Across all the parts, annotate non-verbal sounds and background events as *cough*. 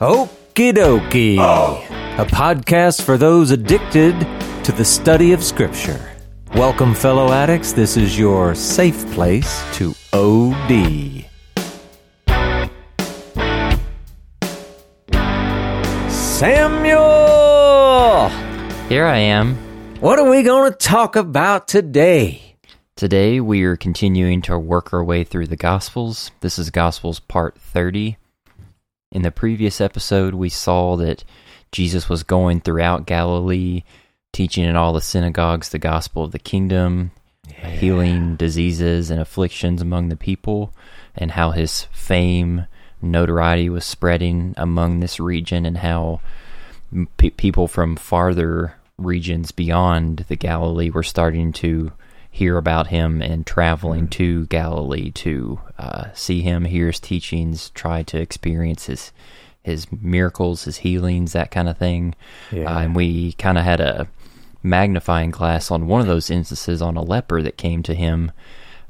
Okie dokie. Oh. A podcast for those addicted to the study of Scripture. Welcome, fellow addicts. This is your safe place to OD. Samuel! Here I am. What are we going to talk about today? Today we are continuing to work our way through the Gospels. This is Gospels part 30. In the previous episode, we saw that Jesus was going throughout Galilee, teaching in all the synagogues the gospel of the kingdom, healing diseases and afflictions among the people, and how his fame, notoriety was spreading among this region, and how pe- people from farther regions beyond the Galilee were starting to hear about him and traveling to Galilee to uh, see him, hear his teachings, try to experience his his miracles, his healings, that kind of thing. Yeah. Uh, and we kind of had a magnifying glass on one of those instances on a leper that came to him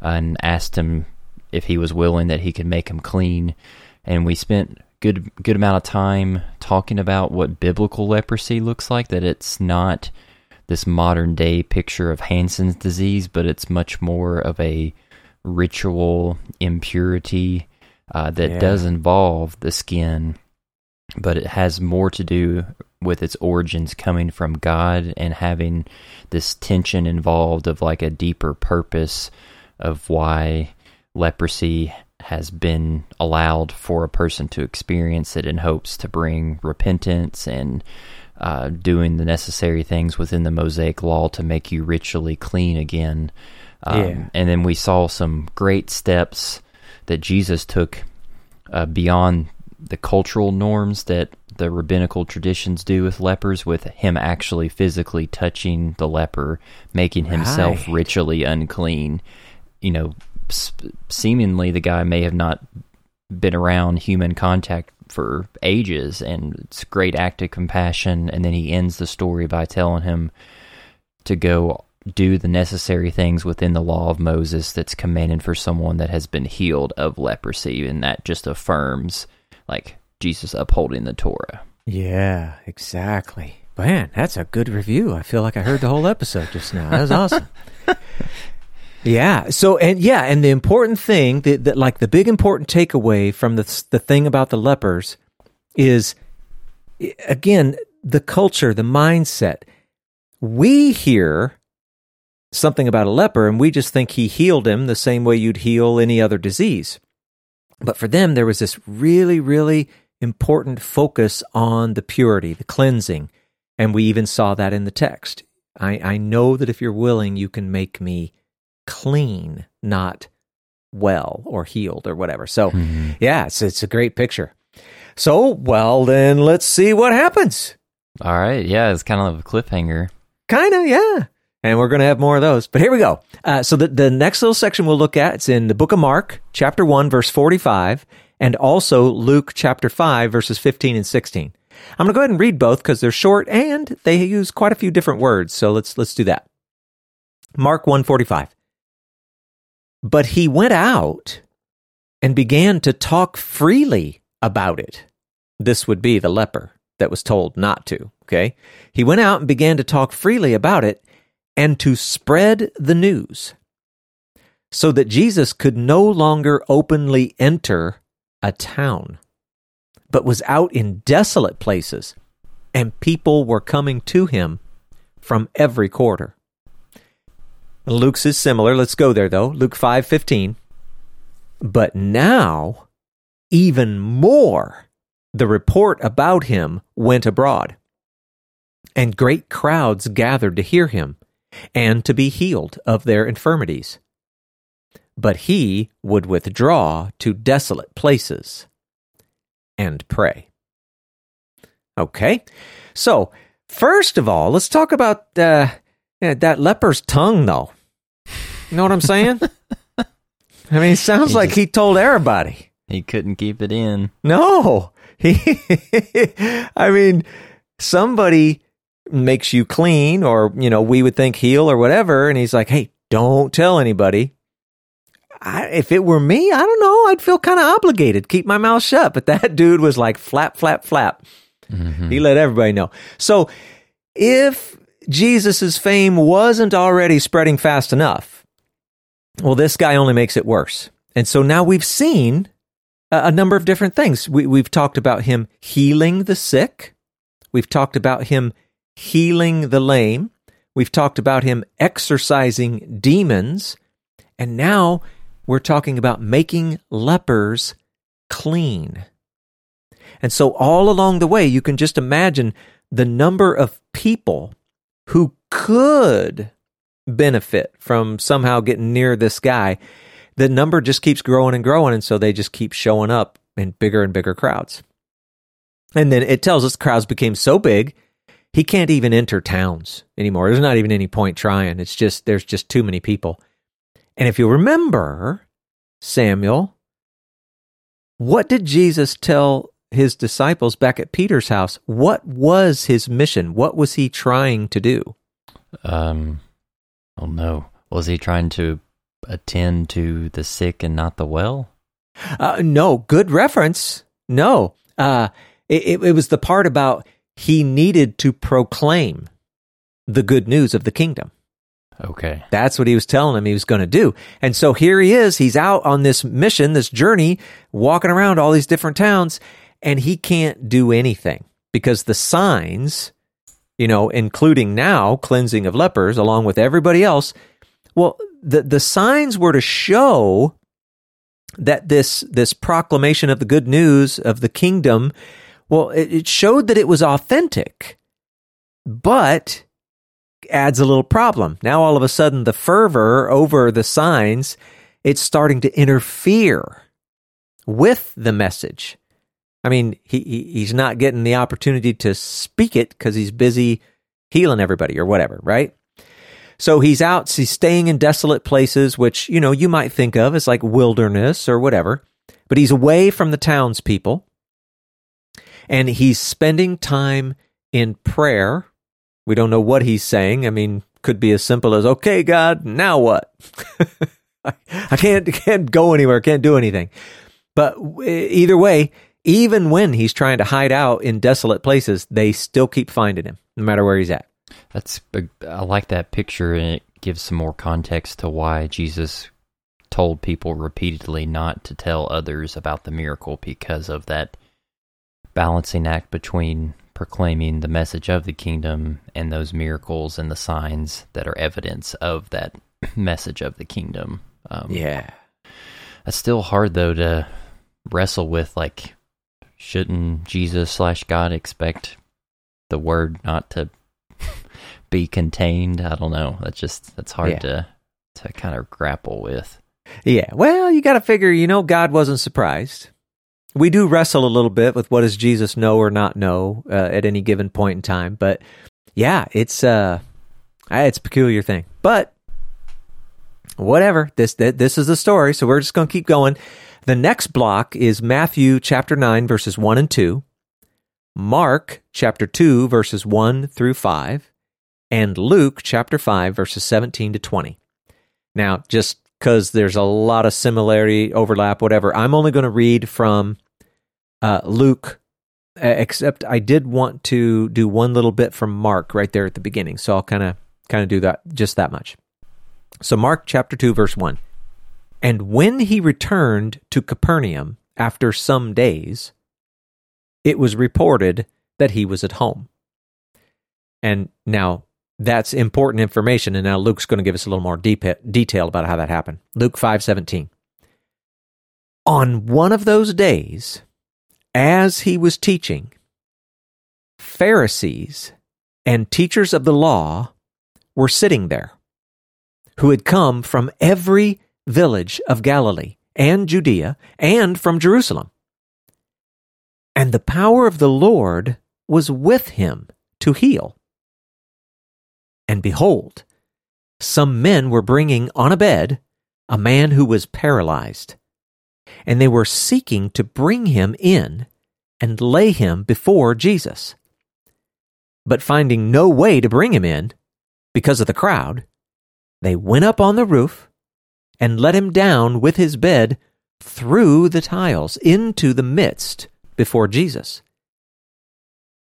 and asked him if he was willing that he could make him clean. And we spent good good amount of time talking about what biblical leprosy looks like. That it's not this modern day picture of Hansen's disease, but it's much more of a ritual impurity uh, that Yeah. does involve the skin, but it has more to do with its origins coming from God and having this tension involved of like a deeper purpose of why leprosy has been allowed for a person to experience it in hopes to bring repentance and uh, doing the necessary things within the Mosaic law to make you ritually clean again. Um, Yeah. And then we saw some great steps that Jesus took uh, beyond the cultural norms that the rabbinical traditions do with lepers, with him actually physically touching the leper, making himself Right. ritually unclean. You know, seemingly the guy may have not been around human contact for ages, and it's a great act of compassion. And then he ends the story by telling him to go do the necessary things within the law of Moses that's commanded for someone that has been healed of leprosy, and that just affirms like Jesus upholding the Torah. Yeah, exactly. Man, that's a good review. I feel like I heard the whole episode just now. That was awesome. *laughs* yeah. So, and yeah, and the important thing that, that like the big important takeaway from the the thing about the lepers is again the culture, the mindset. We hear something about a leper and we just think he healed him the same way you'd heal any other disease. But for them, there was this really, really important focus on the purity, the cleansing. And we even saw that in the text. I, I know that if you're willing, you can make me clean, not well or healed or whatever. So, yeah, it's, it's a great picture. So, well, then let's see what happens. All right, yeah, it's kind of a cliffhanger. Kind of, yeah. And we're going to have more of those. But here we go. Uh, so the, the next little section we'll look at, it's in the book of Mark, chapter 1, verse 45, and also Luke, chapter 5, verses 15 and 16. I'm going to go ahead and read both because they're short and they use quite a few different words. So let's, let's do that. Mark 145. But he went out and began to talk freely about it. This would be the leper that was told not to, okay? He went out and began to talk freely about it and to spread the news so that Jesus could no longer openly enter a town, but was out in desolate places, and people were coming to him from every quarter. Luke's is similar. Let's go there though. Luke 5:15. But now even more the report about him went abroad, and great crowds gathered to hear him and to be healed of their infirmities. But he would withdraw to desolate places and pray. Okay, so first of all, let's talk about uh, that leper's tongue, though. You know what I'm saying? *laughs* I mean, it sounds He like just- he told everybody. He couldn't keep it in. No, *laughs* he. I mean, somebody makes you clean, or you know, we would think heal or whatever, and he's like, "Hey, don't tell anybody." I, if it were me, I don't know. I'd feel kind of obligated, keep my mouth shut. But that *laughs* dude was like flap, flap, flap. Mhm. He let everybody know. So if Jesus' fame wasn't already spreading fast enough, well, this guy only makes it worse. And so now we've seen a, a number of different things. We, we've talked about him healing the sick. We've talked about him healing the lame. We've talked about him exorcising demons. And now we're talking about making lepers clean. And so, all along the way, you can just imagine the number of people who could benefit from somehow getting near this guy. The number just keeps growing and growing. And so they just keep showing up in bigger and bigger crowds. And then it tells us the crowds became so big, he can't even enter towns anymore. There's not even any point trying. It's just, there's just too many people. And if you remember, Samuel, what did Jesus tell his disciples back at Peter's house? What was his mission? What was he trying to do? Um, oh no. Was he trying to attend to the sick and not the well? Uh, no, good reference. No, uh, it, it, it was the part about he needed to proclaim the good news of the kingdom. Okay. That's what he was telling him he was going to do. And so here he is. He's out on this mission, this journey, walking around all these different towns, and he can't do anything because the signs, you know, including now cleansing of lepers along with everybody else, well, the, the signs were to show that this this proclamation of the good news of the kingdom, well, it, it showed that it was authentic, but adds a little problem. Now all of a sudden the fervor over the signs, it's starting to interfere with the message. I mean, he, he he's not getting the opportunity to speak it because he's busy healing everybody or whatever, right? So he's out, he's staying in desolate places, which, you know, you might think of as like wilderness or whatever, but he's away from the townspeople and he's spending time in prayer. We don't know what he's saying. I mean, could be as simple as, okay, God, now what? *laughs* I can't, can't go anywhere, can't do anything. But either way, even when he's trying to hide out in desolate places, they still keep finding him, no matter where he's at. That's I like that picture, and it gives some more context to why Jesus told people repeatedly not to tell others about the miracle because of that balancing act between proclaiming the message of the kingdom and those miracles and the signs that are evidence of that *laughs* message of the kingdom. Um, Yeah. That's still hard though to wrestle with. Like, shouldn't Jesus slash God expect the word not to *laughs* be contained? I don't know. That's just that's hard Yeah. to to kind of grapple with. Yeah. Well, you got to figure, you know, God wasn't surprised. We do wrestle a little bit with what does Jesus know or not know uh, at any given point in time, but yeah, it's uh it's a peculiar thing. But whatever. This this is the story, so we're just going to keep going. The next block is Matthew chapter 9 verses 1 and 2, Mark chapter 2 verses 1 through 5, and Luke chapter 5 verses 17 to 20. Now, just because there's a lot of similarity, overlap, whatever, I'm only going to read from uh, Luke, except I did want to do one little bit from Mark right there at the beginning. So I'll kind of kind of do that just that much. So Mark chapter 2 verse 1. And when he returned to Capernaum after some days, it was reported that he was at home. And now that's important information and now Luke's going to give us a little more detail about how that happened. Luke 5:17. On one of those days, as he was teaching, Pharisees and teachers of the law were sitting there, who had come from every village of Galilee and Judea and from Jerusalem. And the power of the Lord was with him to heal. And behold, some men were bringing on a bed a man who was paralyzed, and they were seeking to bring him in and lay him before Jesus. But finding no way to bring him in, because of the crowd, they went up on the roof and let him down with his bed through the tiles into the midst before Jesus.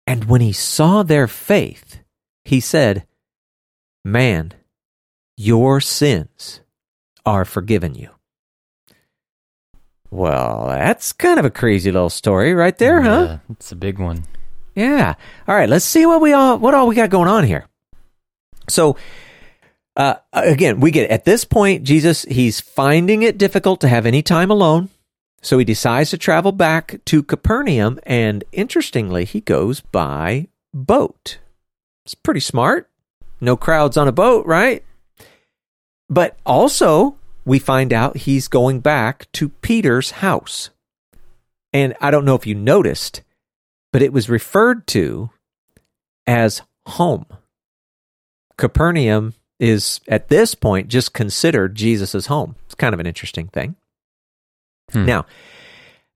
And when he saw their faith, he said, Man, your sins are forgiven you. Well, that's kind of a crazy little story right there, huh? It's a big one. Yeah. All right, let's see what we all what all we got going on here. So uh, again, we get at this point, Jesus, he's finding it difficult to have any time alone. So he decides to travel back to Capernaum. And interestingly, he goes by boat. It's pretty smart. No crowds on a boat, right? But also, we find out he's going back to Peter's house. And I don't know if you noticed, but it was referred to as home. Capernaum is at this point just considered Jesus' home. It's kind of an interesting thing. Hmm. Now,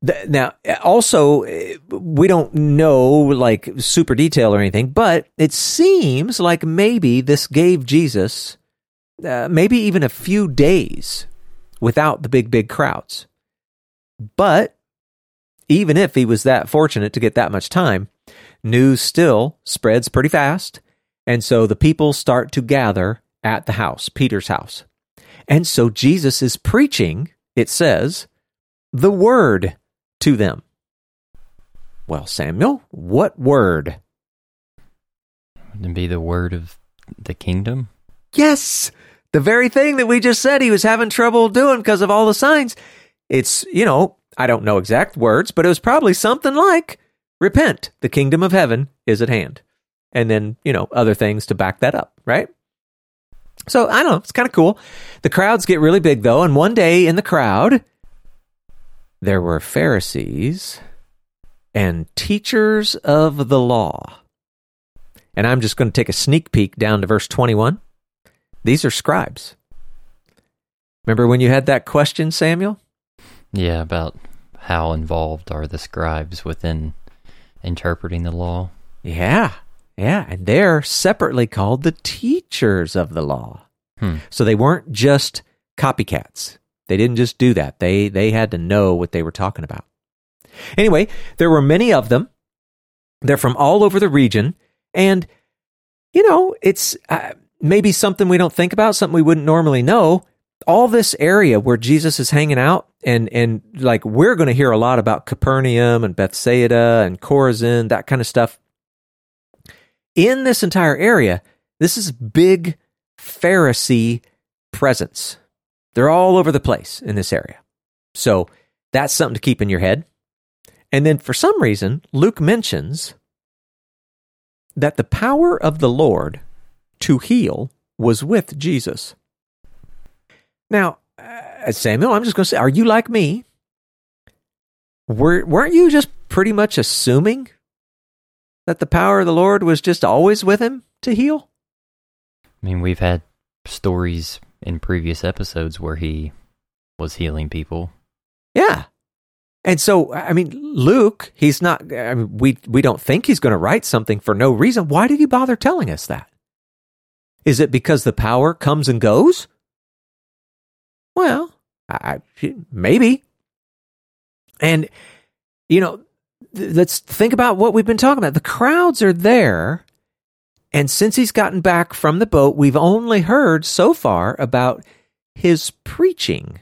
th- now also we don't know like super detail or anything, but it seems like maybe this gave Jesus uh, maybe even a few days without the big big crowds. But even if he was that fortunate to get that much time, news still spreads pretty fast. And so the people start to gather at the house, Peter's house. And so Jesus is preaching, it says, the word to them. Well, Samuel, what word? Wouldn't be the word of the kingdom? Yes, the very thing that we just said he was having trouble doing because of all the signs. It's, you know, I don't know exact words, but it was probably something like, repent, the kingdom of heaven is at hand. And then, you know, other things to back that up, right? So I don't know, it's kind of cool. The crowds get really big though, and one day in the crowd, there were Pharisees and teachers of the law. And I'm just going to take a sneak peek down to verse 21. These are scribes. Remember when you had that question, Samuel? Yeah, about how involved are the scribes within interpreting the law? Yeah. Yeah, and they're separately called the teachers of the law. Hmm. So they weren't just copycats. They didn't just do that. They they had to know what they were talking about. Anyway, there were many of them. They're from all over the region, and you know, it's uh, maybe something we don't think about, something we wouldn't normally know. All this area where Jesus is hanging out, and and like we're going to hear a lot about Capernaum and Bethsaida and Chorazin, that kind of stuff in this entire area, this is big Pharisee presence. They're all over the place in this area. So that's something to keep in your head. And then for some reason, Luke mentions that the power of the Lord to heal was with Jesus. Now, uh, Samuel, I'm just going to say, are you like me? Were, weren't you just pretty much assuming that the power of the Lord was just always with him to heal? I mean, we've had stories in previous episodes where he was healing people. Yeah. And so, I mean, Luke, he's not, I mean, we, we don't think he's going to write something for no reason. Why did he bother telling us that? Is it because the power comes and goes? Well, I, maybe. And, you know, let's think about what we've been talking about. The crowds are there. And since he's gotten back from the boat, we've only heard so far about his preaching.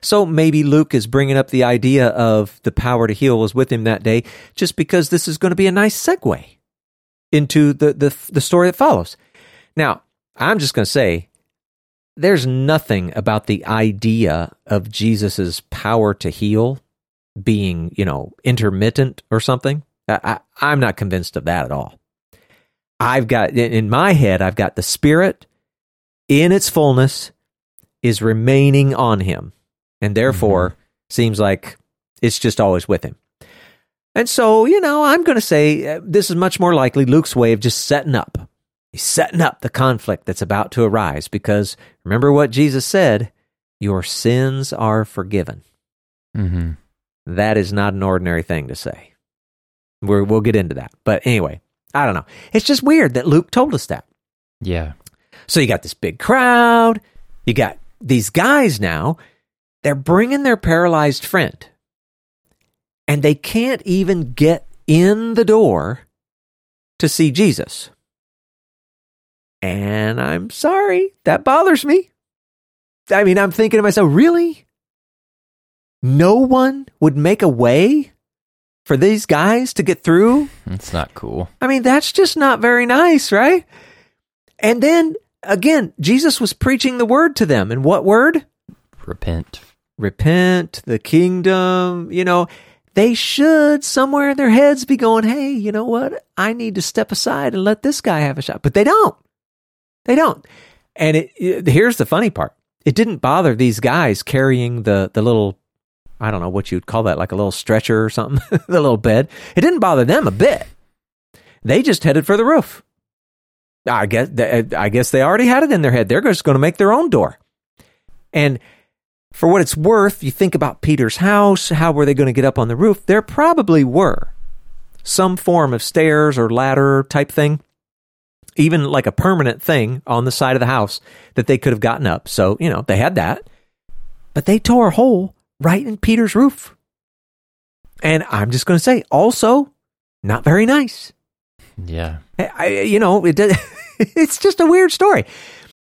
So maybe Luke is bringing up the idea of the power to heal was with him that day just because this is going to be a nice segue into the, the, the story that follows. Now, I'm just going to say there's nothing about the idea of Jesus' power to heal being, you know, intermittent or something. I, I, am not convinced of that at all. I've got, in my head, I've got the Spirit in its fullness is remaining on him. And therefore, mm-hmm. seems like it's just always with him. And so, you know, I'm going to say uh, this is much more likely Luke's way of just setting up. He's setting up the conflict that's about to arise because remember what Jesus said your sins are forgiven. Mm-hmm. That is not an ordinary thing to say. we will get into that. But anyway, I don't know. It's just weird that Luke told us that. Yeah. So you got this big crowd. You got these guys now, they're bringing their paralyzed friend, and they can't even get in the door to see Jesus. And I'm sorry, that bothers me. I mean, I'm thinking to myself, really? No one would make a way for these guys to get through? It's not cool. I mean, that's just not very nice, right? And then again, Jesus was preaching the word to them. And what word? Repent. Repent, the kingdom, you know, they should somewhere in their heads be going, hey, you know what? I need to step aside and let this guy have a shot. But they don't. They don't. And it, it, here's the funny part it didn't bother these guys carrying the, the little, I don't know what you'd call that, like a little stretcher or something, *laughs* the little bed. It didn't bother them a bit. They just headed for the roof. I guess uh, I guess they already had it in their head. They're just going to make their own door. And for what it's worth, you think about Peter's house, how were they going to get up on the roof? There probably were some form of stairs or ladder type thing, even like a permanent thing on the side of the house that they could have gotten up. So, you know, they had that. But they tore a hole right in Peter's roof. And I'm just going to say, also, not very nice. Yeah. I, you know, it, does, *laughs* it's just a weird story.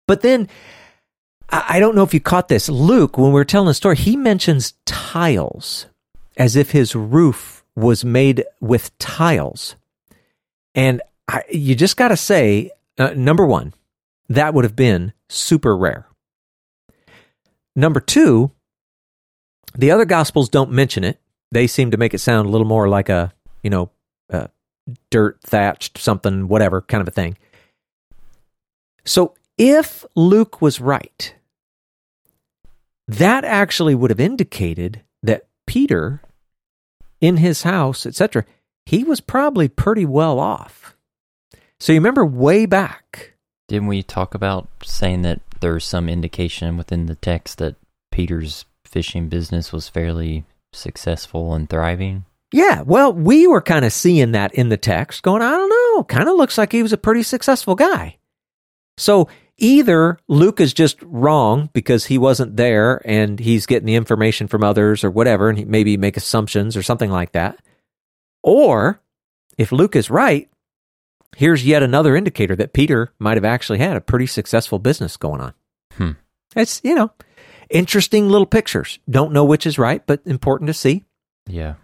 But then I don't know if you caught this. Luke, when we were telling the story, he mentions tiles as if his roof was made with tiles. And I, you just got to say, uh, number one, that would have been super rare. Number two, the other gospels don't mention it. They seem to make it sound a little more like a, you know, uh, dirt thatched something, whatever kind of a thing. So if Luke was right, that actually would have indicated that Peter, in his house, etc., he was probably pretty well off. So you remember way back. Didn't we talk about saying that there's some indication within the text that Peter's fishing business was fairly successful and thriving? Yeah, well, we were kind of seeing that in the text, going, I don't know, kind of looks like he was a pretty successful guy. So either Luke is just wrong because he wasn't there and he's getting the information from others or whatever, and he maybe make assumptions or something like that. Or if Luke is right, here's yet another indicator that Peter might have actually had a pretty successful business going on. Hmm. It's, you know, interesting little pictures. Don't know which is right, but important to see. Yeah.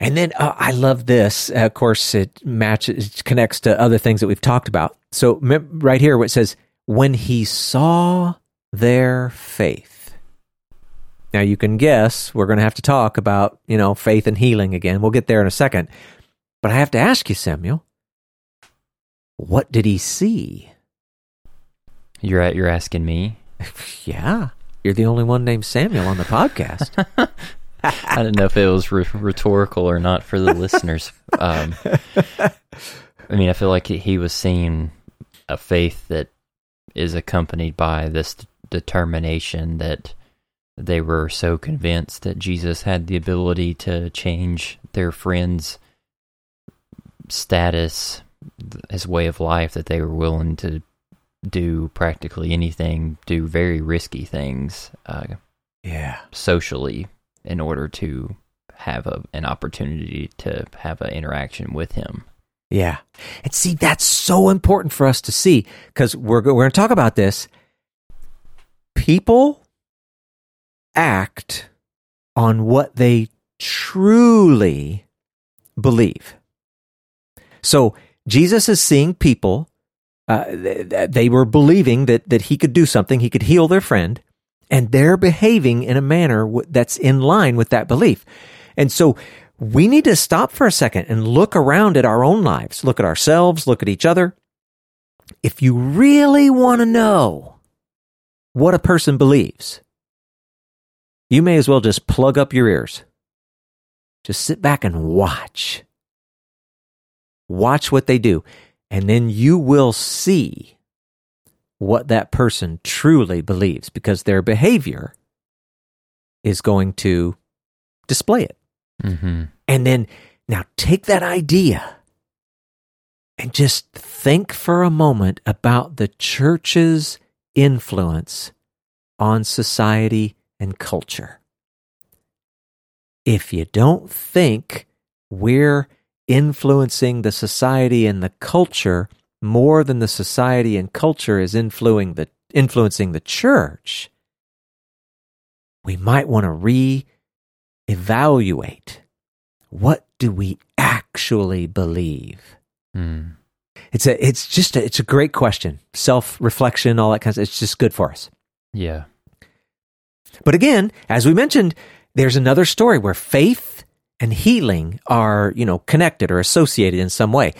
And then uh, I love this. Uh, of course, it matches, it connects to other things that we've talked about. So right here, it says, "When he saw their faith." Now you can guess we're going to have to talk about you know faith and healing again. We'll get there in a second, but I have to ask you, Samuel, what did he see? You're at, you're asking me. *laughs* yeah, you're the only one named Samuel on the podcast. *laughs* *laughs* I didn't know if it was rhetorical or not for the listeners. Um, I mean, I feel like he was seeing a faith that is accompanied by this determination that they were so convinced that Jesus had the ability to change their friend's status, his way of life, that they were willing to do practically anything, do very risky things. Uh, yeah. Socially in order to have a, an opportunity to have an interaction with him. Yeah. And see, that's so important for us to see because we're, we're going to talk about this. People act on what they truly believe. So Jesus is seeing people, uh, they were believing that, that he could do something, he could heal their friend and they're behaving in a manner that's in line with that belief. And so we need to stop for a second and look around at our own lives, look at ourselves, look at each other. If you really want to know what a person believes, you may as well just plug up your ears. Just sit back and watch. Watch what they do. And then you will see what that person truly believes because their behavior is going to display it. Mm-hmm. And then now take that idea and just think for a moment about the church's influence on society and culture. If you don't think we're influencing the society and the culture more than the society and culture is influencing the, influencing the church, we might want to re evaluate what do we actually believe? Mm. It's a it's just a, it's a great question. Self reflection, all that kind of it's just good for us. Yeah. But again, as we mentioned, there's another story where faith and healing are, you know, connected or associated in some way.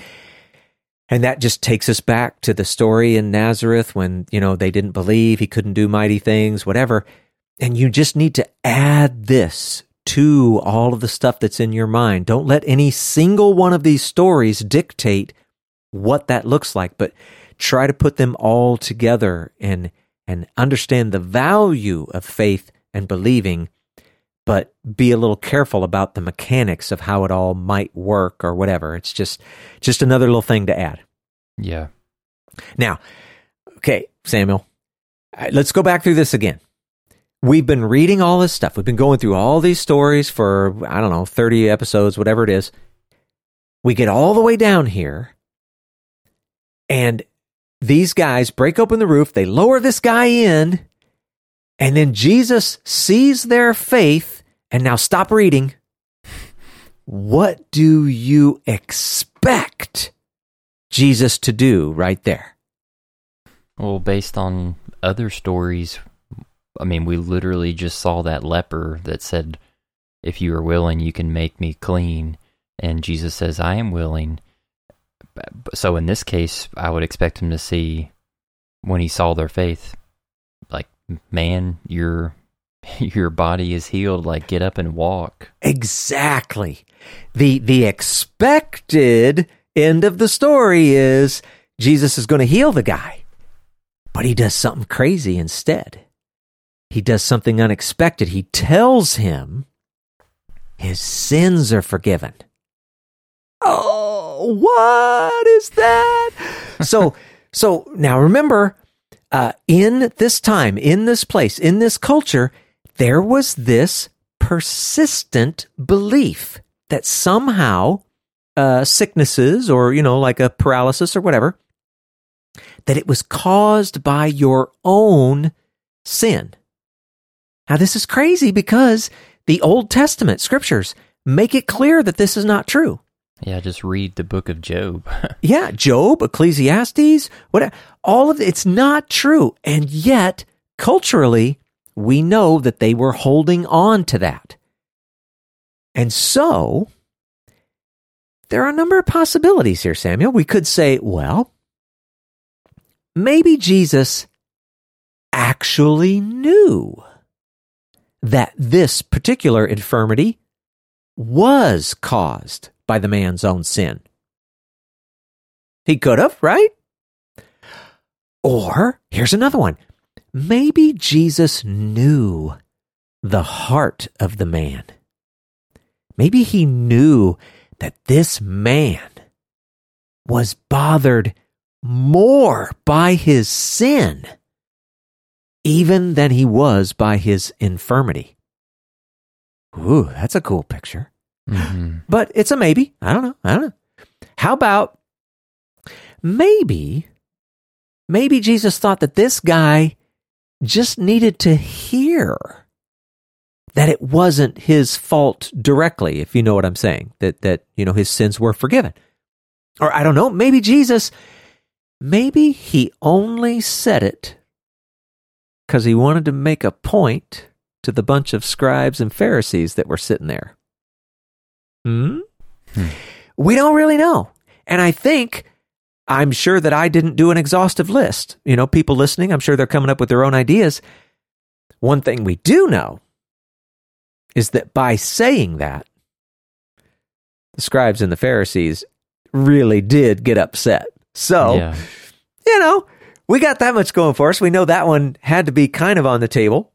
And that just takes us back to the story in Nazareth when, you know, they didn't believe he couldn't do mighty things, whatever. And you just need to add this to all of the stuff that's in your mind. Don't let any single one of these stories dictate what that looks like, but try to put them all together and and understand the value of faith and believing, but be a little careful about the mechanics of how it all might work or whatever. It's just just another little thing to add. Yeah. Now, okay, Samuel, let's go back through this again. We've been reading all this stuff. We've been going through all these stories for, I don't know, 30 episodes, whatever it is. We get all the way down here, and these guys break open the roof. They lower this guy in, and then Jesus sees their faith. And now stop reading. What do you expect Jesus to do right there? Well, based on other stories, I mean, we literally just saw that leper that said, If you are willing, you can make me clean. And Jesus says, I am willing. So in this case, I would expect him to see when he saw their faith, man, your *laughs* your body is healed. Like, get up and walk. Exactly. The the expected end of the story is Jesus is going to heal the guy. But he does something crazy instead. He does something unexpected. He tells him his sins are forgiven. Oh, what is that? so, so now remember, uh, in this time, in this place, in this culture, there was this persistent belief that somehow uh, sicknesses or, you know, like a paralysis or whatever, that it was caused by your own sin. Now, this is crazy because the Old Testament scriptures make it clear that this is not true. Yeah, just read the book of Job. *laughs* yeah, Job, Ecclesiastes, what all of it's not true. And yet, culturally, we know that they were holding on to that. And so, there are a number of possibilities here, Samuel. We could say, well, maybe Jesus actually knew that this particular infirmity was caused by the man's own sin. He could have, right? Or here's another one. Maybe Jesus knew the heart of the man. Maybe he knew that this man was bothered more by his sin even than he was by his infirmity. Ooh, that's a cool picture. Mm-hmm. But it's a maybe. I don't know. I don't know. How about maybe, maybe Jesus thought that this guy just needed to hear that it wasn't his fault directly, if you know what I'm saying, that, that, you know, his sins were forgiven. Or I don't know, maybe Jesus, maybe he only said it because he wanted to make a point to the bunch of scribes and Pharisees that were sitting there. Hmm? Hmm. We don't really know. And I think I'm sure that I didn't do an exhaustive list. You know, people listening, I'm sure they're coming up with their own ideas. One thing we do know is that by saying that, the scribes and the Pharisees really did get upset. So, Yeah. you know, we got that much going for us. We know that one had to be kind of on the table.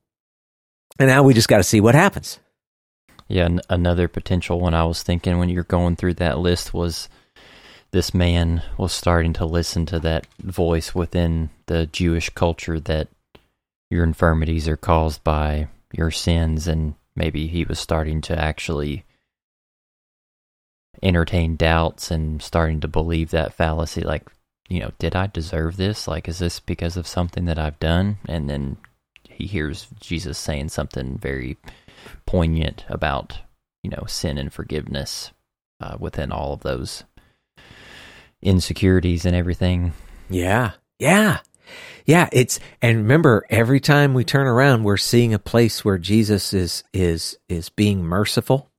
And now we just got to see what happens. Yeah, n- another potential one I was thinking when you're going through that list was this man was starting to listen to that voice within the Jewish culture that your infirmities are caused by your sins, and maybe he was starting to actually entertain doubts and starting to believe that fallacy like you know did i deserve this? Like is this because of something that i've done? And then he hears jesus saying something very poignant about you know sin and forgiveness uh, within all of those insecurities and everything Yeah. Yeah. Yeah, it's and remember every time we turn around we're seeing a place where Jesus is is is being merciful.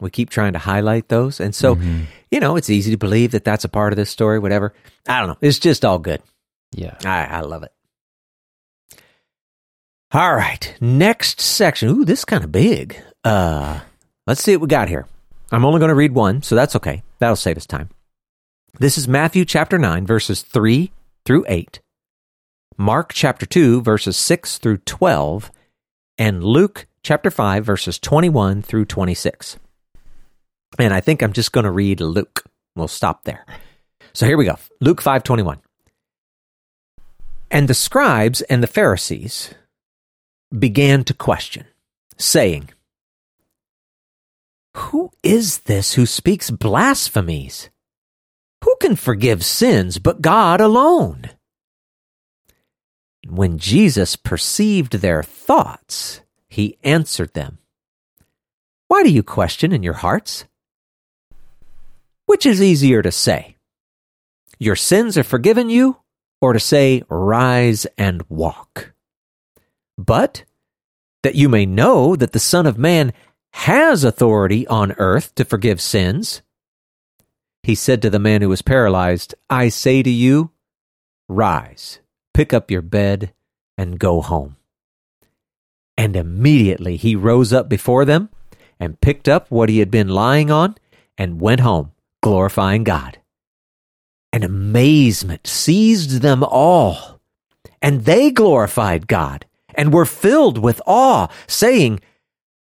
We keep trying to highlight those. And so, Mhm. you know, it's easy to believe that that's a part of this story whatever. I don't know. It's just all good. yeah I I love it. All right. Next section. Ooh, this is kind of big. Uh let's see what we got here. I'm only going to read one, so that's okay. That'll save us time. This is Matthew chapter 9 verses 3 through 8. Mark chapter 2 verses 6 through 12 and Luke chapter 5 verses 21 through 26. And I think I'm just going to read Luke. We'll stop there. So here we go. Luke 5:21. And the scribes and the Pharisees began to question, saying, Who is this who speaks blasphemies? Who can forgive sins but God alone? When Jesus perceived their thoughts, he answered them, Why do you question in your hearts? Which is easier to say, Your sins are forgiven you, or to say, Rise and walk? But that you may know that the Son of Man has authority on earth to forgive sins, he said to the man who was paralyzed, I say to you, rise, pick up your bed, and go home. And immediately he rose up before them and picked up what he had been lying on and went home, glorifying God. And amazement seized them all, and they glorified God and were filled with awe, saying,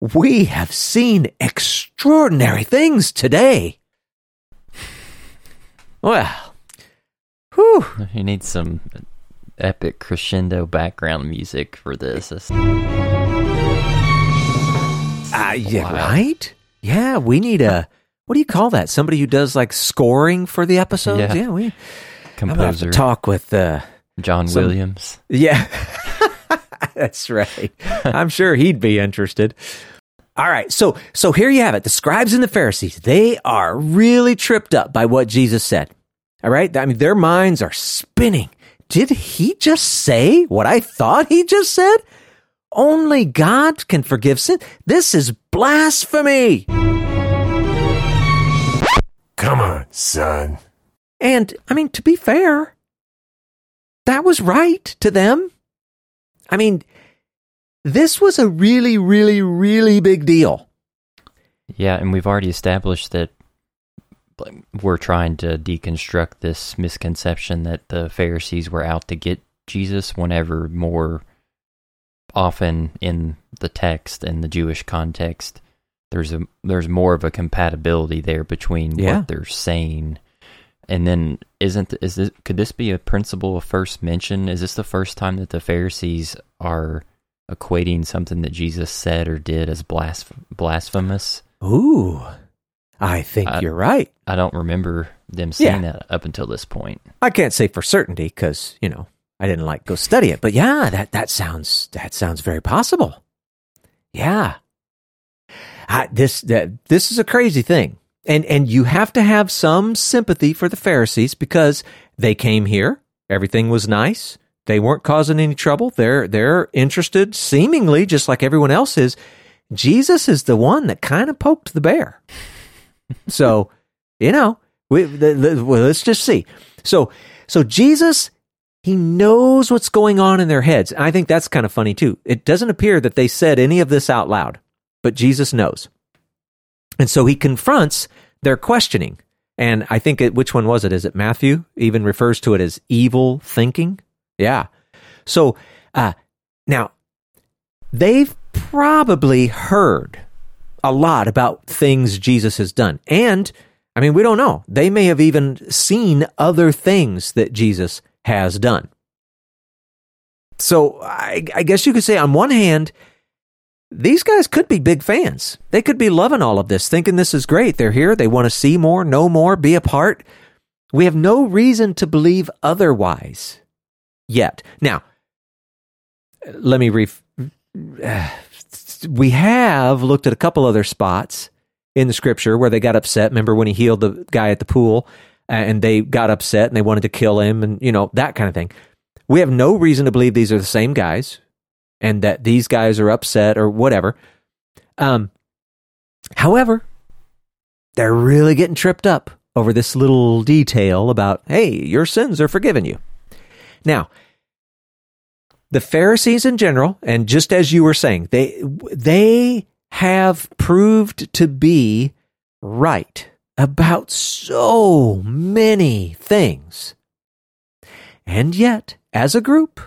We have seen extraordinary things today. Well, whew. you need some epic crescendo background music for this It's- Uh, yeah, Wow. right? Yeah, we need a, what do you call that? Somebody who does like scoring for the episodes? Yeah. Yeah, we I'm gonna have to talk with, uh, john some- williams yeah, *laughs* *laughs* that's right. I'm sure he'd be interested. All right, so so here you have it. The scribes and the Pharisees, they are really tripped up by what Jesus said. All right? I mean, their minds are spinning. Did he just say what I thought he just said? Only God can forgive sin. This is blasphemy. Come on, son. And I mean, to be fair, that was right to them. I mean, this was a really, really, really big deal. Yeah, and we've already established that we're trying to deconstruct this misconception that the Pharisees were out to get Jesus whenever more often in the text and the Jewish context there's a there's more of a compatibility there between Yeah. what they're saying and then isn't is this could this be a principle of first mention is this the first time that the Pharisees are equating something that Jesus said or did as blasph- blasphemous Ooh, I think I- you're right. I don't remember them saying Yeah. that up until this point. I can't say for certainty because you know I didn't like go study it, but yeah, that that sounds that sounds very possible. Yeah, I, this that this is a crazy thing, and and you have to have some sympathy for the Pharisees because they came here, everything was nice, they weren't causing any trouble. They're they're interested, seemingly just like everyone else is. Jesus is the one that kind of poked the bear. *laughs* so, you know, we, the, the, well, let's just see. So, so Jesus, he knows what's going on in their heads. I think that's kind of funny too. It doesn't appear that they said any of this out loud, but Jesus knows. And so he confronts their questioning. And I think it, which one was it? Is it Matthew? Even refers to it as evil thinking. Yeah. So, uh, now they've probably heard a lot about things Jesus has done. And I mean, we don't know. They may have even seen other things that Jesus has done. So I, I guess you could say, on one hand, these guys could be big fans. They could be loving all of this, thinking this is great. They're here. They want to see more, know more, be a part. We have no reason to believe otherwise yet. Now, let me re. We have looked at a couple other spots in the scripture where they got upset. Remember when he healed the guy at the pool uh, and they got upset and they wanted to kill him and, you know, that kind of thing. We have no reason to believe these are the same guys and that these guys are upset or whatever. Um, however, they're really getting tripped up over this little detail about, hey, your sins are forgiven you. Now, the Pharisees in general, and just as you were saying, they they have proved to be right about so many things. And yet, as a group,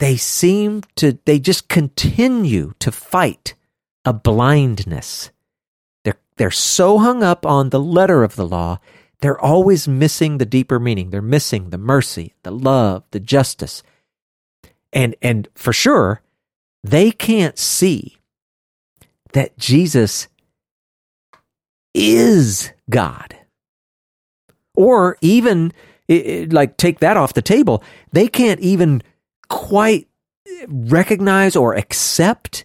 they seem to, they just continue to fight a blindness. They're, they're so hung up on the letter of the law, they're always missing the deeper meaning. They're missing the mercy, the love, the justice. And, and for sure, they can't see that Jesus is God. Or even, like, take that off the table. They can't even quite recognize or accept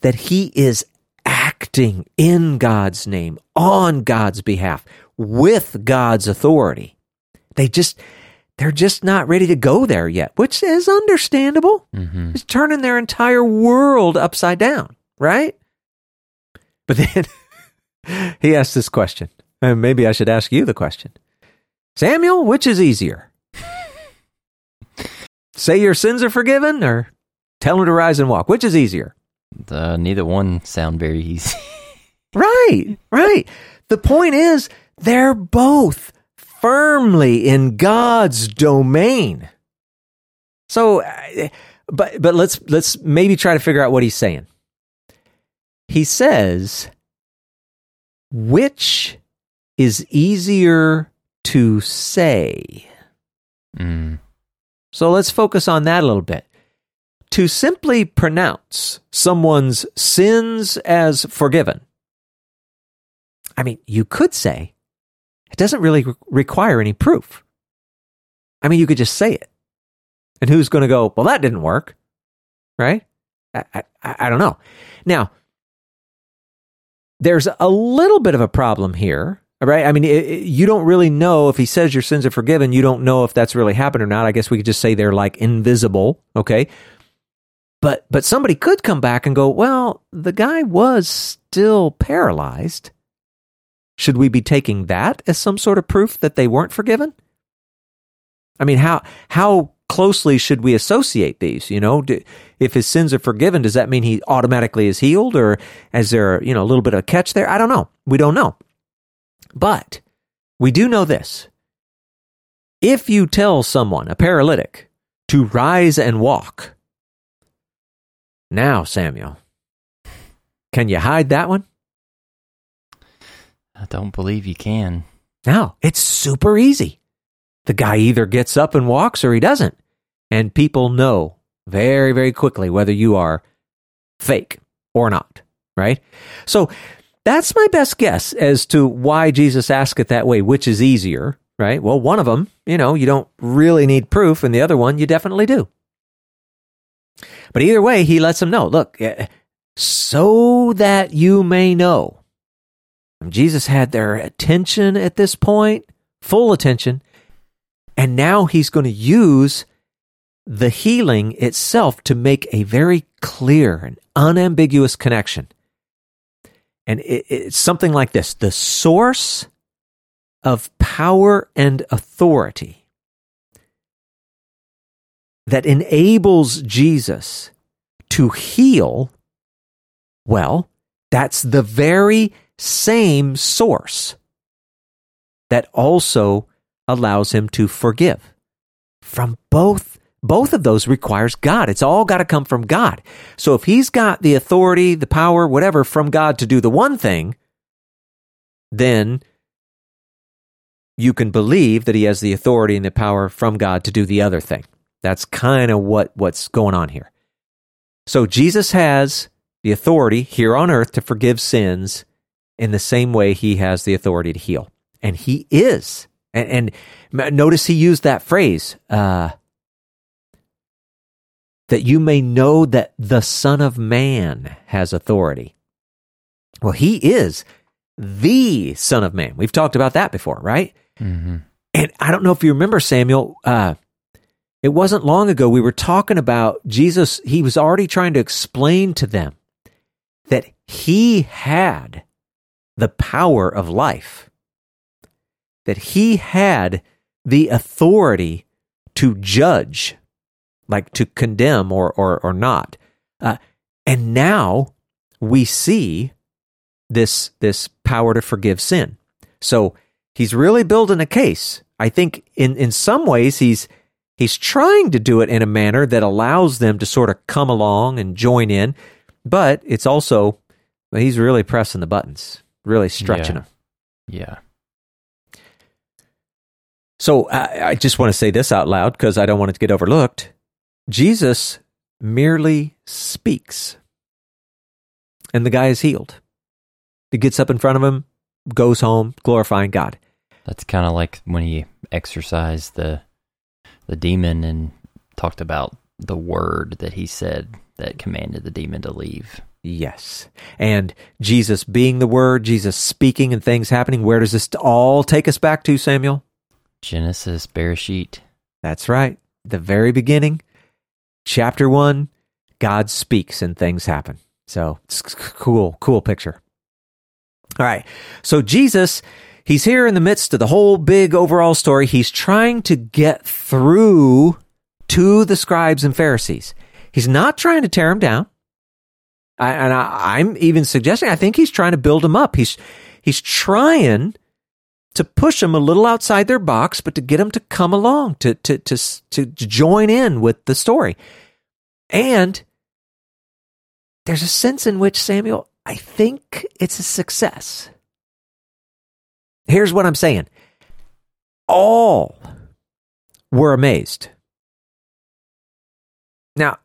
that He is acting in God's name, on God's behalf, with God's authority. They just, they're just not ready to go there yet, which is understandable. Mm-hmm. It's turning their entire world upside down, right? But then *laughs* he asked this question. And maybe I should ask you the question Samuel, which is easier? Say your sins are forgiven or tell him to rise and walk? Which is easier? Uh, neither one sound very easy. *laughs* right, right. The point is, they're both firmly in God's domain. So, uh, but but let's let's maybe try to figure out what he's saying he says, which is easier to say? Mm. So let's focus on that a little bit. To simply pronounce someone's sins as forgiven. I mean, you could say it doesn't really re- require any proof. I mean, you could just say it. And who's going to go, well, that didn't work, right? I, I, I don't know. Now, there's a little bit of a problem here, right? I mean, it, it, you don't really know if he says your sins are forgiven, you don't know if that's really happened or not. I guess we could just say they're like invisible, okay? But but somebody could come back and go, "Well, the guy was still paralyzed. Should we be taking that as some sort of proof that they weren't forgiven?" I mean, how how closely should we associate these? You know, do, if his sins are forgiven, does that mean he automatically is healed, or is there you know a little bit of a catch there? I don't know. We don't know, but we do know this: if you tell someone, a paralytic, to rise and walk, now Samuel, can you hide that one? I don't believe you can. No, it's super easy. The guy either gets up and walks or he doesn't. And people know very, very quickly whether you are fake or not, right? So that's my best guess as to why Jesus asked it that way, which is easier, right? Well, one of them, you know, you don't really need proof, and the other one, you definitely do. But either way, he lets them know look, eh, so that you may know. Jesus had their attention at this point, full attention, and now he's going to use the healing itself to make a very clear and unambiguous connection. And it, it's something like this. The source of power and authority that enables Jesus to heal, well, that's the very same source that also allows him to forgive from both both of those requires God. It's all got to come from God. So if he's got the authority, the power, whatever from God to do the one thing, then you can believe that he has the authority and the power from God to do the other thing. That's kind of what, what's going on here. So Jesus has the authority here on earth to forgive sins in the same way he has the authority to heal. And he is. And, and notice he used that phrase, uh, that you may know that the Son of Man has authority. Well, he is the Son of Man. We've talked about that before, right? Mm-hmm. And I don't know if you remember, Samuel, uh, it wasn't long ago we were talking about Jesus. He was already trying to explain to them that he had the power of life, that he had the authority to judge, like to condemn or, or, or not. Uh, and now we see this, this power to forgive sin. So he's really building a case. I think in, in some ways he's he's trying to do it in a manner that allows them to sort of come along and join in, but it's also he's really pressing the buttons, really stretching Yeah. them. Yeah. So I, I just want to say this out loud because I don't want it to get overlooked. Jesus merely speaks, and the guy is healed. He gets up in front of him, goes home, glorifying God. That's kind of like when he exorcised the the demon and talked about the word that he said that commanded the demon to leave. Yes. And Jesus being the Word, Jesus speaking and things happening. Where does this all take us back to, Samuel? Genesis, Bereshit. That's right. The very beginning, chapter one, God speaks and things happen. So it's cool, cool picture. All right. So Jesus, he's here in the midst of the whole big overall story. He's trying to get through to the scribes and Pharisees. He's not trying to tear them down. I, and I, I'm even suggesting, I think he's trying to build them up. He's, he's trying to push them a little outside their box, but to get them to come along, to, to, to, to join in with the story. And there's a sense in which, Samuel, I think it's a success. Here's what I'm saying all were amazed. Now,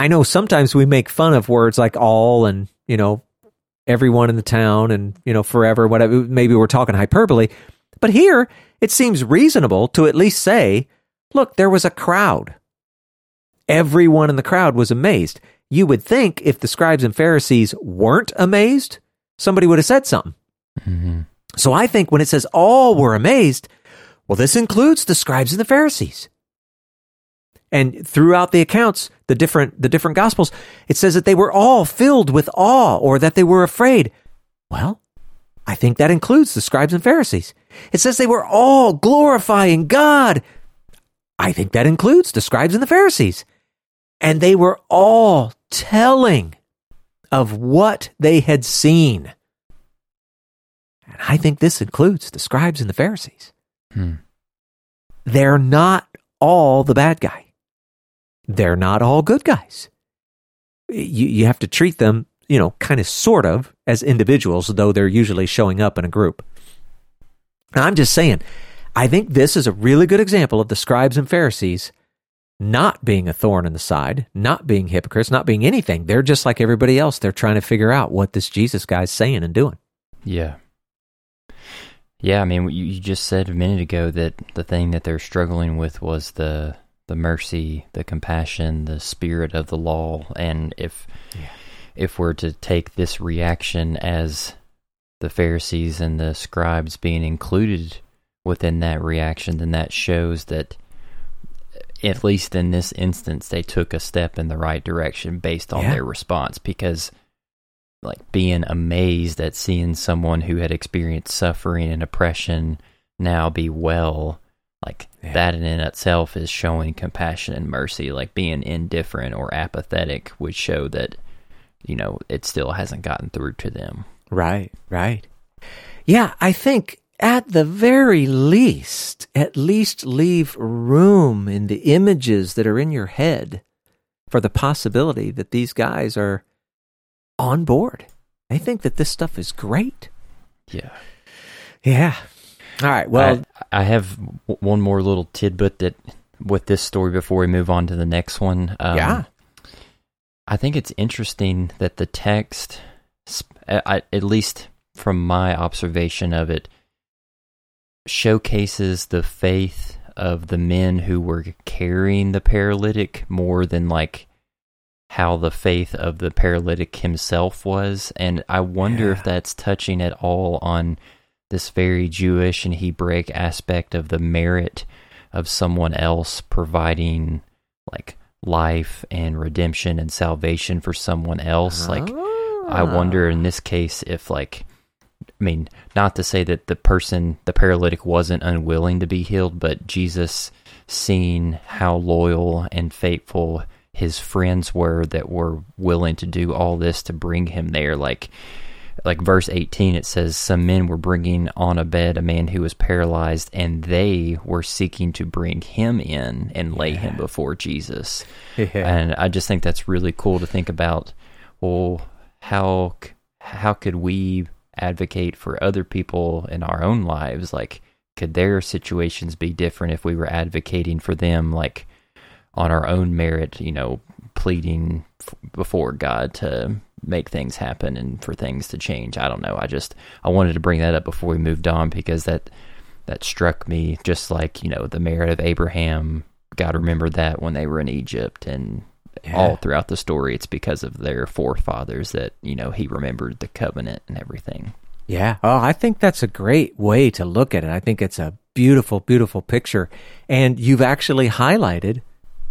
I know sometimes we make fun of words like all and, you know, everyone in the town and, you know, forever, whatever. Maybe we're talking hyperbole. But here, it seems reasonable to at least say, look, there was a crowd. Everyone in the crowd was amazed. You would think if the scribes and Pharisees weren't amazed, somebody would have said something. Mm-hmm. So I think when it says all were amazed, well, this includes the scribes and the Pharisees. And throughout the accounts, the different the different gospels, it says that they were all filled with awe or that they were afraid. Well, I think that includes the scribes and Pharisees. It says they were all glorifying God. I think that includes the scribes and the Pharisees. And they were all telling of what they had seen. And I think this includes the scribes and the Pharisees. Hmm. They're not all the bad guy. They're not all good guys. You, you have to treat them, you know, kind of sort of as individuals, though they're usually showing up in a group. Now, I'm just saying, I think this is a really good example of the scribes and Pharisees not being a thorn in the side, not being hypocrites, not being anything. They're just like everybody else. They're trying to figure out what this Jesus guy's saying and doing. Yeah. Yeah, I mean, you, you just said a minute ago that the thing that they're struggling with was the the mercy, the compassion, the spirit of the law, and if Yeah. if we're to take this reaction as the Pharisees and the scribes being included within that reaction, then that shows that at least in this instance they took a step in the right direction based on Yeah. their response because like being amazed at seeing someone who had experienced suffering and oppression now be well like Yeah. that in itself is showing compassion and mercy like being indifferent or apathetic would show that you know it still hasn't gotten through to them Right, right. Yeah, I think at the very least, at least leave room in the images that are in your head for the possibility that these guys are on board. They think that this stuff is great. yeah Yeah. All right. Well, I, I have one more little tidbit that with this story before we move on to the next one. Um, Yeah. I think it's interesting that the text, Uh, I, at least from my observation of it, showcases the faith of the men who were carrying the paralytic more than like how the faith of the paralytic himself was. And I wonder Yeah. if that's touching at all on this very Jewish and Hebraic aspect of the merit of someone else providing like life and redemption and salvation for someone else. Like, oh. I wonder in this case if, like, I mean, not to say that the person, the paralytic, wasn't unwilling to be healed, but Jesus seeing how loyal and faithful his friends were that were willing to do all this to bring him there. Like, like verse 18, it says, Some men were bringing on a bed a man who was paralyzed, and they were seeking to bring him in and lay him before Jesus. Yeah. And I just think that's really cool to think about. Well, how how could we advocate for other people in our own lives? Like, could their situations be different if we were advocating for them, like on our own merit? You know, pleading f- before God to make things happen and for things to change. I don't know. I just I wanted to bring that up before we moved on because that that struck me just like you know the merit of Abraham. God remembered that when they were in Egypt and Yeah. all throughout the story. It's because of their forefathers that you know he remembered the covenant and everything. Yeah. Oh, I think that's a great way to look at it. I think it's a beautiful, beautiful picture. And you've actually highlighted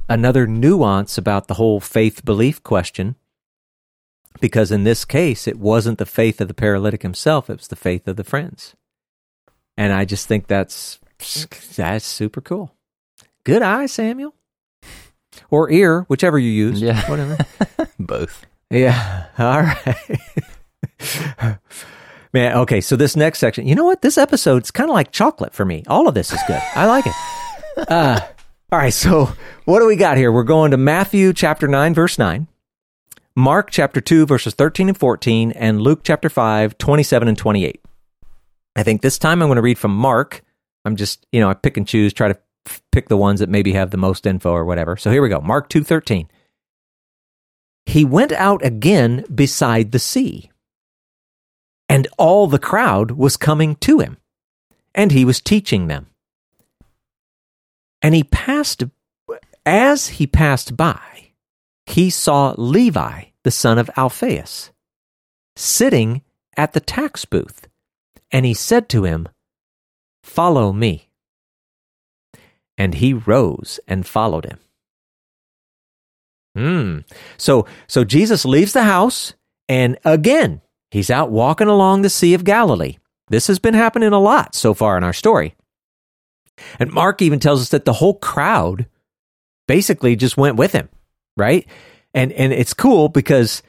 another nuance about the whole faith belief question. Because in this case, it wasn't the faith of the paralytic himself, it was the faith of the friends. And I just think that's that's super cool. Good eye, Samuel. Or ear, whichever you use. Yeah. Whatever. *laughs* Both. Yeah. All right. Man, okay, so this next section, you know what? This episode's kind of like chocolate for me. All of this is good. I like it. *laughs* Uh, all right, so what do we got here? We're going to Matthew chapter 9, verse 9, Mark chapter 2, verses 13 and 14, and Luke chapter 5, 27 and 28. I think this time I'm going to read from Mark. I'm just, you know, I pick and choose, try to pick the ones that maybe have the most info or whatever. So here we go. Mark 2:13. He went out again beside the sea, and all the crowd was coming to him, and he was teaching them. And he passed as he passed by, he saw Levi, the son of Alphaeus, sitting at the tax booth, and he said to him, Follow me. And he rose and followed him. Hmm. So so Jesus leaves the house and again he's out walking along the Sea of Galilee. This has been happening a lot so far in our story. And Mark even tells us that the whole crowd basically just went with him, right? And and it's cool because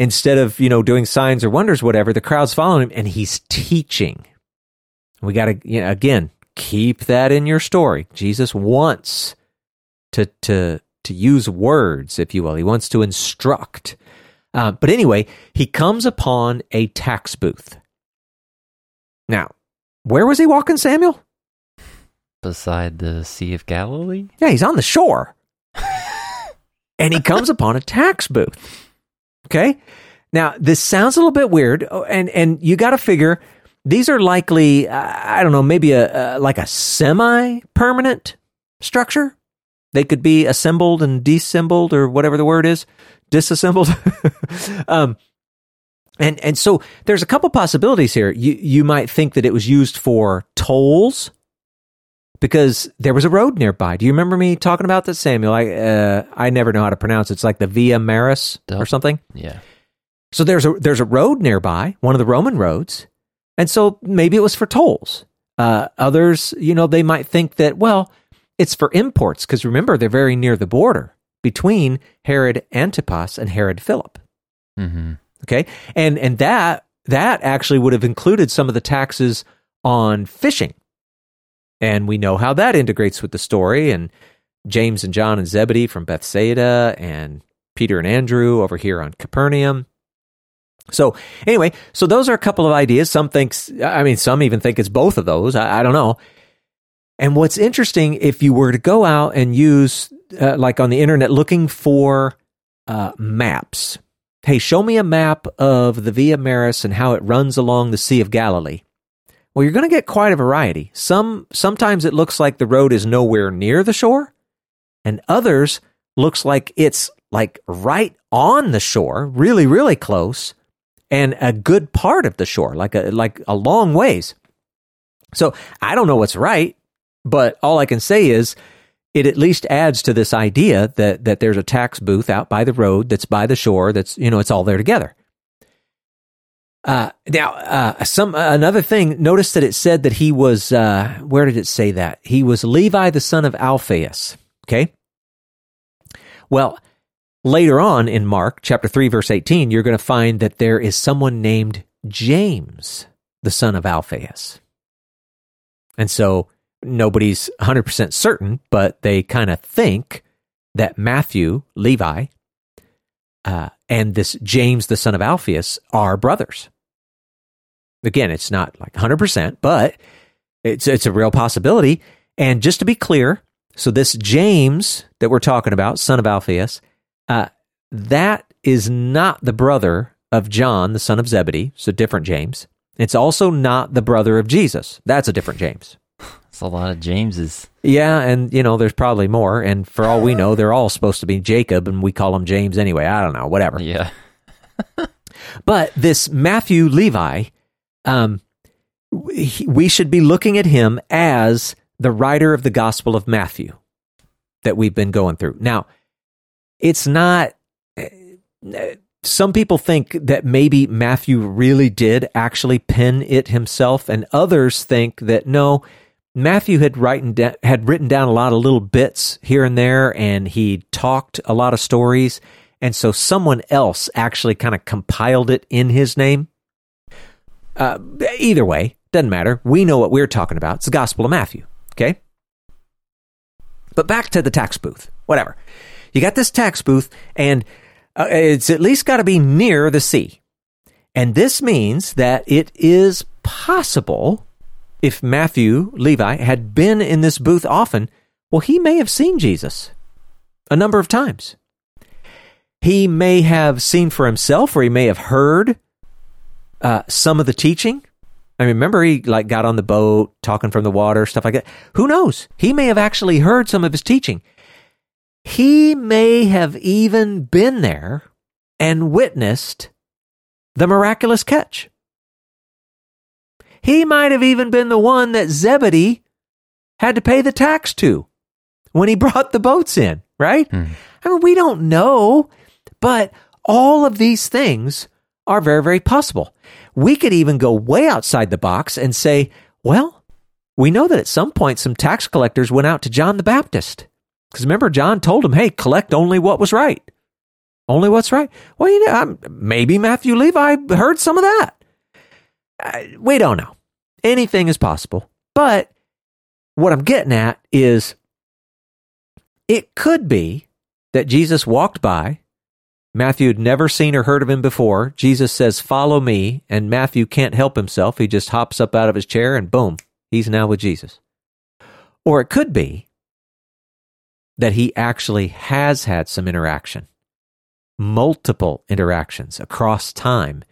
instead of, you know, doing signs or wonders whatever, the crowd's following him and he's teaching. We got to you know, again keep that in your story. Jesus wants to to to use words, if you will. He wants to instruct. Uh, but anyway, he comes upon a tax booth. Now, where was he walking, Samuel? Beside the Sea of Galilee? Yeah, he's on the shore. *laughs* and he comes upon a tax booth. Okay? Now, this sounds a little bit weird, oh, and, and you got to figure these are likely, uh, I don't know, maybe a, uh, like a semi permanent structure. They could be assembled and disassembled, or whatever the word is, disassembled. *laughs* um, and and so there's a couple possibilities here. You you might think that it was used for tolls because there was a road nearby. Do you remember me talking about this, Samuel? I uh, I never know how to pronounce it. It's like the Via Maris or something. Yeah. So there's a there's a road nearby, one of the Roman roads, and so maybe it was for tolls. Uh, others, you know, they might think that well, it's for imports because remember they're very near the border between Herod Antipas and Herod Philip. Mm-hmm. Okay, and and that that actually would have included some of the taxes on fishing, and we know how that integrates with the story. And James and John and Zebedee from Bethsaida, and Peter and Andrew over here on Capernaum. So anyway, so those are a couple of ideas. Some thinks, I mean, some even think it's both of those. I, I don't know. And what's interesting, if you were to go out and use, uh, like on the internet, looking for uh, maps, hey, show me a map of the Via Maris and how it runs along the Sea of Galilee. Well, you're going to get quite a variety. Some sometimes it looks like the road is nowhere near the shore, and others looks like it's like right on the shore, really really close, and a good part of the shore, like a like a long ways. So, I don't know what's right, but all I can say is it at least adds to this idea that that there's a tax booth out by the road that's by the shore that's you know it's all there together. Uh, now, uh, some uh, another thing. Notice that it said that he was. Uh, where did it say that he was Levi, the son of Alphaeus? Okay. Well, later on in Mark chapter three, verse eighteen, you're going to find that there is someone named James, the son of Alphaeus, and so nobody's 100% certain, but they kind of think that Matthew, Levi, uh, and this James, the son of Alphaeus, are brothers. Again, it's not like 100%, but it's, it's a real possibility. And just to be clear, so this James that we're talking about, son of Alphaeus, uh, that is not the brother of John, the son of Zebedee, so different James. It's also not the brother of Jesus. That's a different James. It's a lot of Jameses. Yeah, and you know, there's probably more. And for all we know, they're all supposed to be Jacob, and we call him James anyway. I don't know, whatever. Yeah. *laughs* But this Matthew Levi, um, we we should be looking at him as the writer of the Gospel of Matthew that we've been going through. Now, it's not. Some people think that maybe Matthew really did actually pen it himself, and others think that no, Matthew had written da- had written down a lot of little bits here and there, and he talked a lot of stories, and so someone else actually kind of compiled it in his name. Uh, either way, doesn't matter. We know what we're talking about. It's the Gospel of Matthew. Okay. But back to the tax booth. Whatever. You got this tax booth, and uh, it's at least got to be near the sea. And this means that it is possible if Matthew, Levi, had been in this booth often, well, he may have seen Jesus a number of times. He may have seen for himself, or he may have heard uh, some of the teaching. I remember he like got on the boat, talking from the water, stuff like that. Who knows? He may have actually heard some of his teaching. He may have even been there and witnessed the miraculous catch. He might have even been the one that Zebedee had to pay the tax to when he *laughs* brought the boats in, right? Hmm. I mean, we don't know, but all of these things are very, very possible. We could even go way outside the box and say, well, we know that at some point some tax collectors went out to John the Baptist. Because remember, John told him, hey, collect only what was right. Only what's right. Well, you know, um, maybe Matthew Levi heard some of that. Uh, we don't know. Anything is possible. But what I'm getting at is it could be that Jesus walked by. Matthew had never seen or heard of him before. Jesus says, Follow me. And Matthew can't help himself. He just hops up out of his chair and boom, he's now with Jesus. Or it could be that he actually has had some interaction, multiple interactions across time.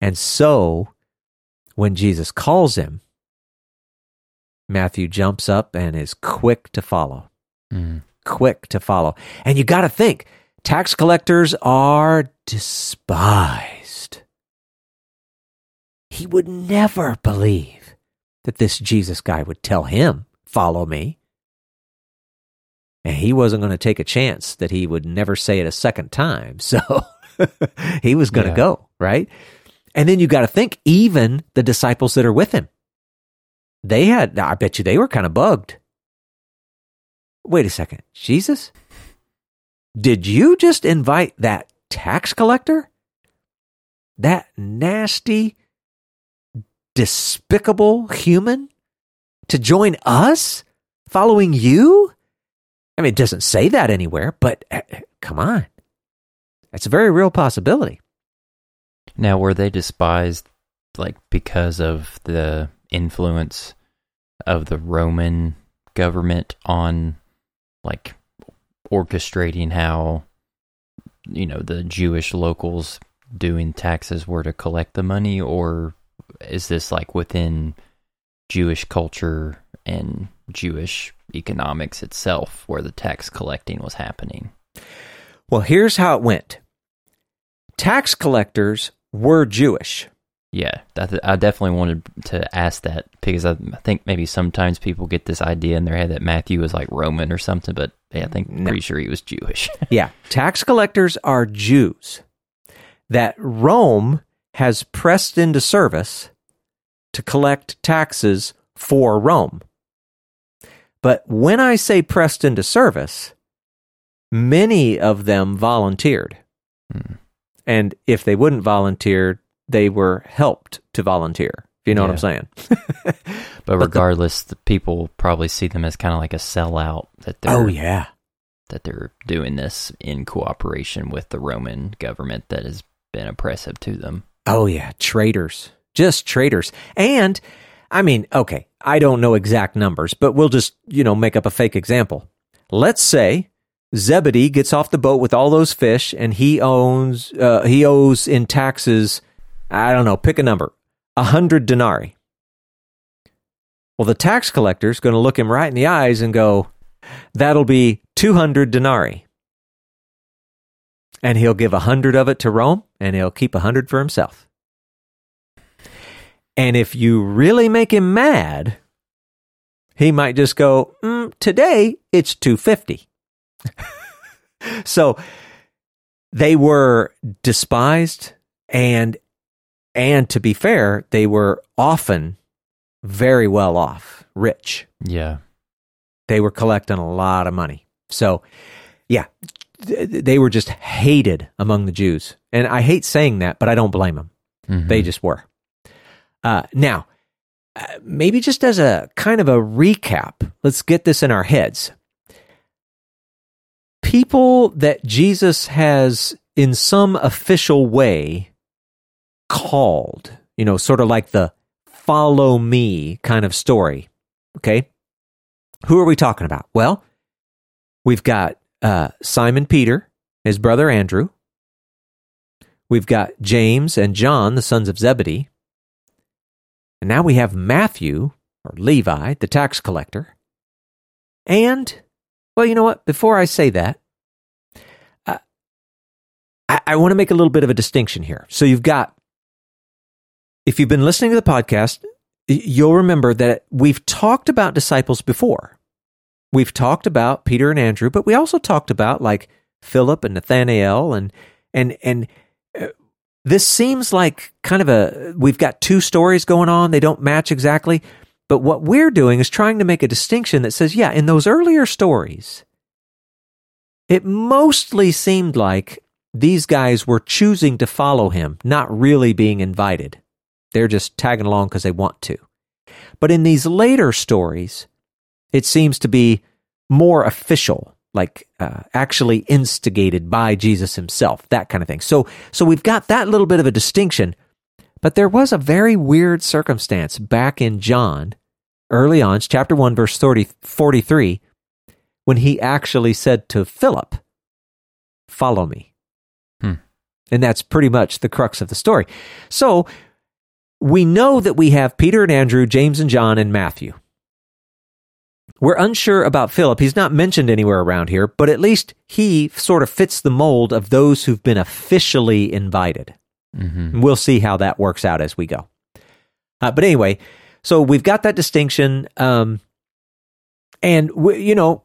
And so when Jesus calls him, Matthew jumps up and is quick to follow. Mm. Quick to follow. And you got to think tax collectors are despised. He would never believe that this Jesus guy would tell him, Follow me. And he wasn't going to take a chance that he would never say it a second time. *laughs* So he was going to Yeah. go, right? And then you got to think, even the disciples that are with him, they had, I bet you they were kind of bugged. Wait a second, Jesus? Did you just invite that tax collector? That nasty, despicable human to join us following you? I mean, it doesn't say that anywhere, but uh, uh, come on. That's a very real possibility. Now, were they despised like because of the influence of the Roman government on like orchestrating how you know the Jewish locals doing taxes were to collect the money or is this like within Jewish culture and Jewish economics itself where the tax collecting was happening? Well, here's how it went tax collectors were Jewish. Yeah, I definitely wanted to ask that because I, I think maybe sometimes people get this idea in their head that Matthew was like Roman or something, but yeah, I think No. pretty sure he was Jewish. *laughs* Yeah, tax collectors are Jews that Rome has pressed into service to collect taxes for Rome. But when I say pressed into service, many of them volunteered. Hmm. And if they wouldn't volunteer, they were helped to volunteer. If you know what I'm saying. *laughs* But, the- regardless, the, people probably see them as kind of like a sellout that they're oh, yeah. that they're doing this in cooperation with the Roman government that has been oppressive to them. Oh, yeah. Traitors. Just traitors. And, I mean, okay, I don't know exact numbers, but we'll just, you know, make up a fake example. Let's say Zebedee gets off the boat with all those fish and he owns, uh, he owes in taxes, I don't know, pick a number, a hundred denarii. Well, the tax collector's going to look him right in the eyes and go, that'll be 200 denarii. And he'll give a hundred of it to Rome and he'll keep a hundred for himself. And if you really make him mad, he might just go, mm, today it's 250. *laughs* so they were despised and and to be fair, they were often very well off, rich. Yeah. They were collecting a lot of money. So, yeah, th- they were just hated among the Jews. And I hate saying that, but I don't blame them. Mhm. They just were. Uh, now, uh, maybe just as a kind of a recap, let's get this in our heads. People that Jesus has, in some official way, called, you know, sort of like the follow me kind of story. Okay. Who are we talking about? Well, we've got uh, Simon Peter, his brother Andrew. We've got James and John, the sons of Zebedee. And now we have Matthew, or Levi, the tax collector. And, well, you know what? Before I say that, uh, I, I want to make a little bit of a distinction here. So you've got, if you've been listening to the podcast, you'll remember that we've talked about disciples before. We've talked about Peter and Andrew, but we also talked about like Philip and Nathanael and and and this seems like kind of a we've got two stories going on. They don't match exactly. But what we're doing is trying to make a distinction that says yeah in those earlier stories it mostly seemed like these guys were choosing to follow him not really being invited. They're just tagging along because they want to. But in these later stories it seems to be more official like uh, actually instigated by Jesus himself, that kind of thing. So, so we've got that little bit of a distinction, but there was a very weird circumstance back in John, early on, chapter one, verse 30, 43, when he actually said to Philip, "Follow me," Hmm. and that's pretty much the crux of the story. So, we know that we have Peter and Andrew, James and John, and Matthew. We're unsure about Philip. He's not mentioned anywhere around here, but at least he sort of fits the mold of those who've been officially invited. Mhm. We'll see how that works out as we go. Uh, but anyway, so we've got that distinction. Um, and, we, you know,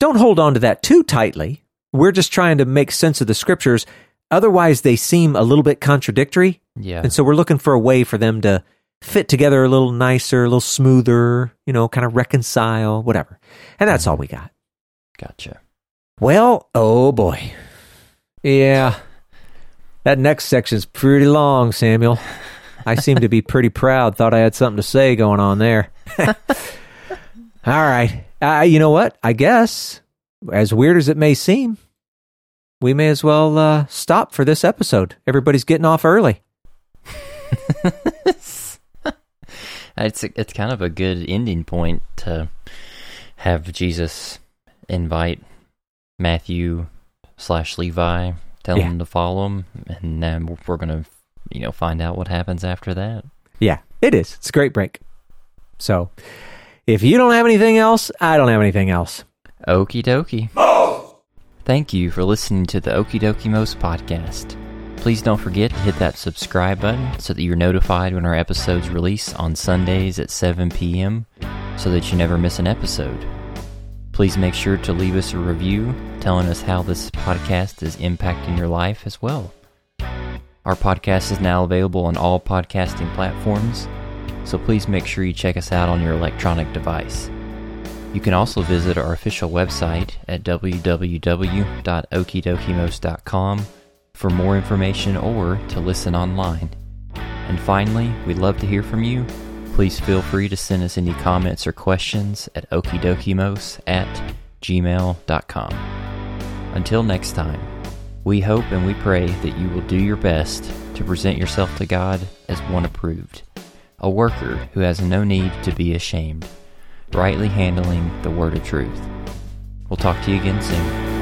don't hold on to that too tightly. We're just trying to make sense of the scriptures. Otherwise, they seem a little bit contradictory. Yeah. And so we're looking for a way for them to fit together a little nicer, a little smoother, you know, kind of reconcile, whatever. And that's all we got. Gotcha. Well, oh boy. Yeah. That next section's pretty long, Samuel. I seem to be pretty proud. Thought I had something to say going on there. *laughs* all right. Uh, you know what? I guess, as weird as it may seem, we may as well uh, stop for this episode. Everybody's getting off early. *laughs* it's it's kind of a good ending point to have Jesus invite Matthew slash Levi, tell Yeah. them to follow him, and then we're gonna, you know, find out what happens after that. Yeah, it is. It's a great break. So, if you don't have anything else, I don't have anything else. Okie dokie. Thank you for listening to the Okie Dokie Most podcast. Please don't forget to hit that subscribe button so that you're notified when our episodes release on Sundays at 7 p.m. so that you never miss an episode. Please make sure to leave us a review telling us how this podcast is impacting your life as well. Our podcast is now available on all podcasting platforms, so please make sure you check us out on your electronic device. You can also visit our official website at www.okidokimos.com for more information or to listen online. And finally, we'd love to hear from you. Please feel free to send us any comments or questions at okidokimos at gmail.com. Until next time, we hope and we pray that you will do your best to present yourself to God as one approved, a worker who has no need to be ashamed rightly handling the word of truth. We'll talk to you again soon.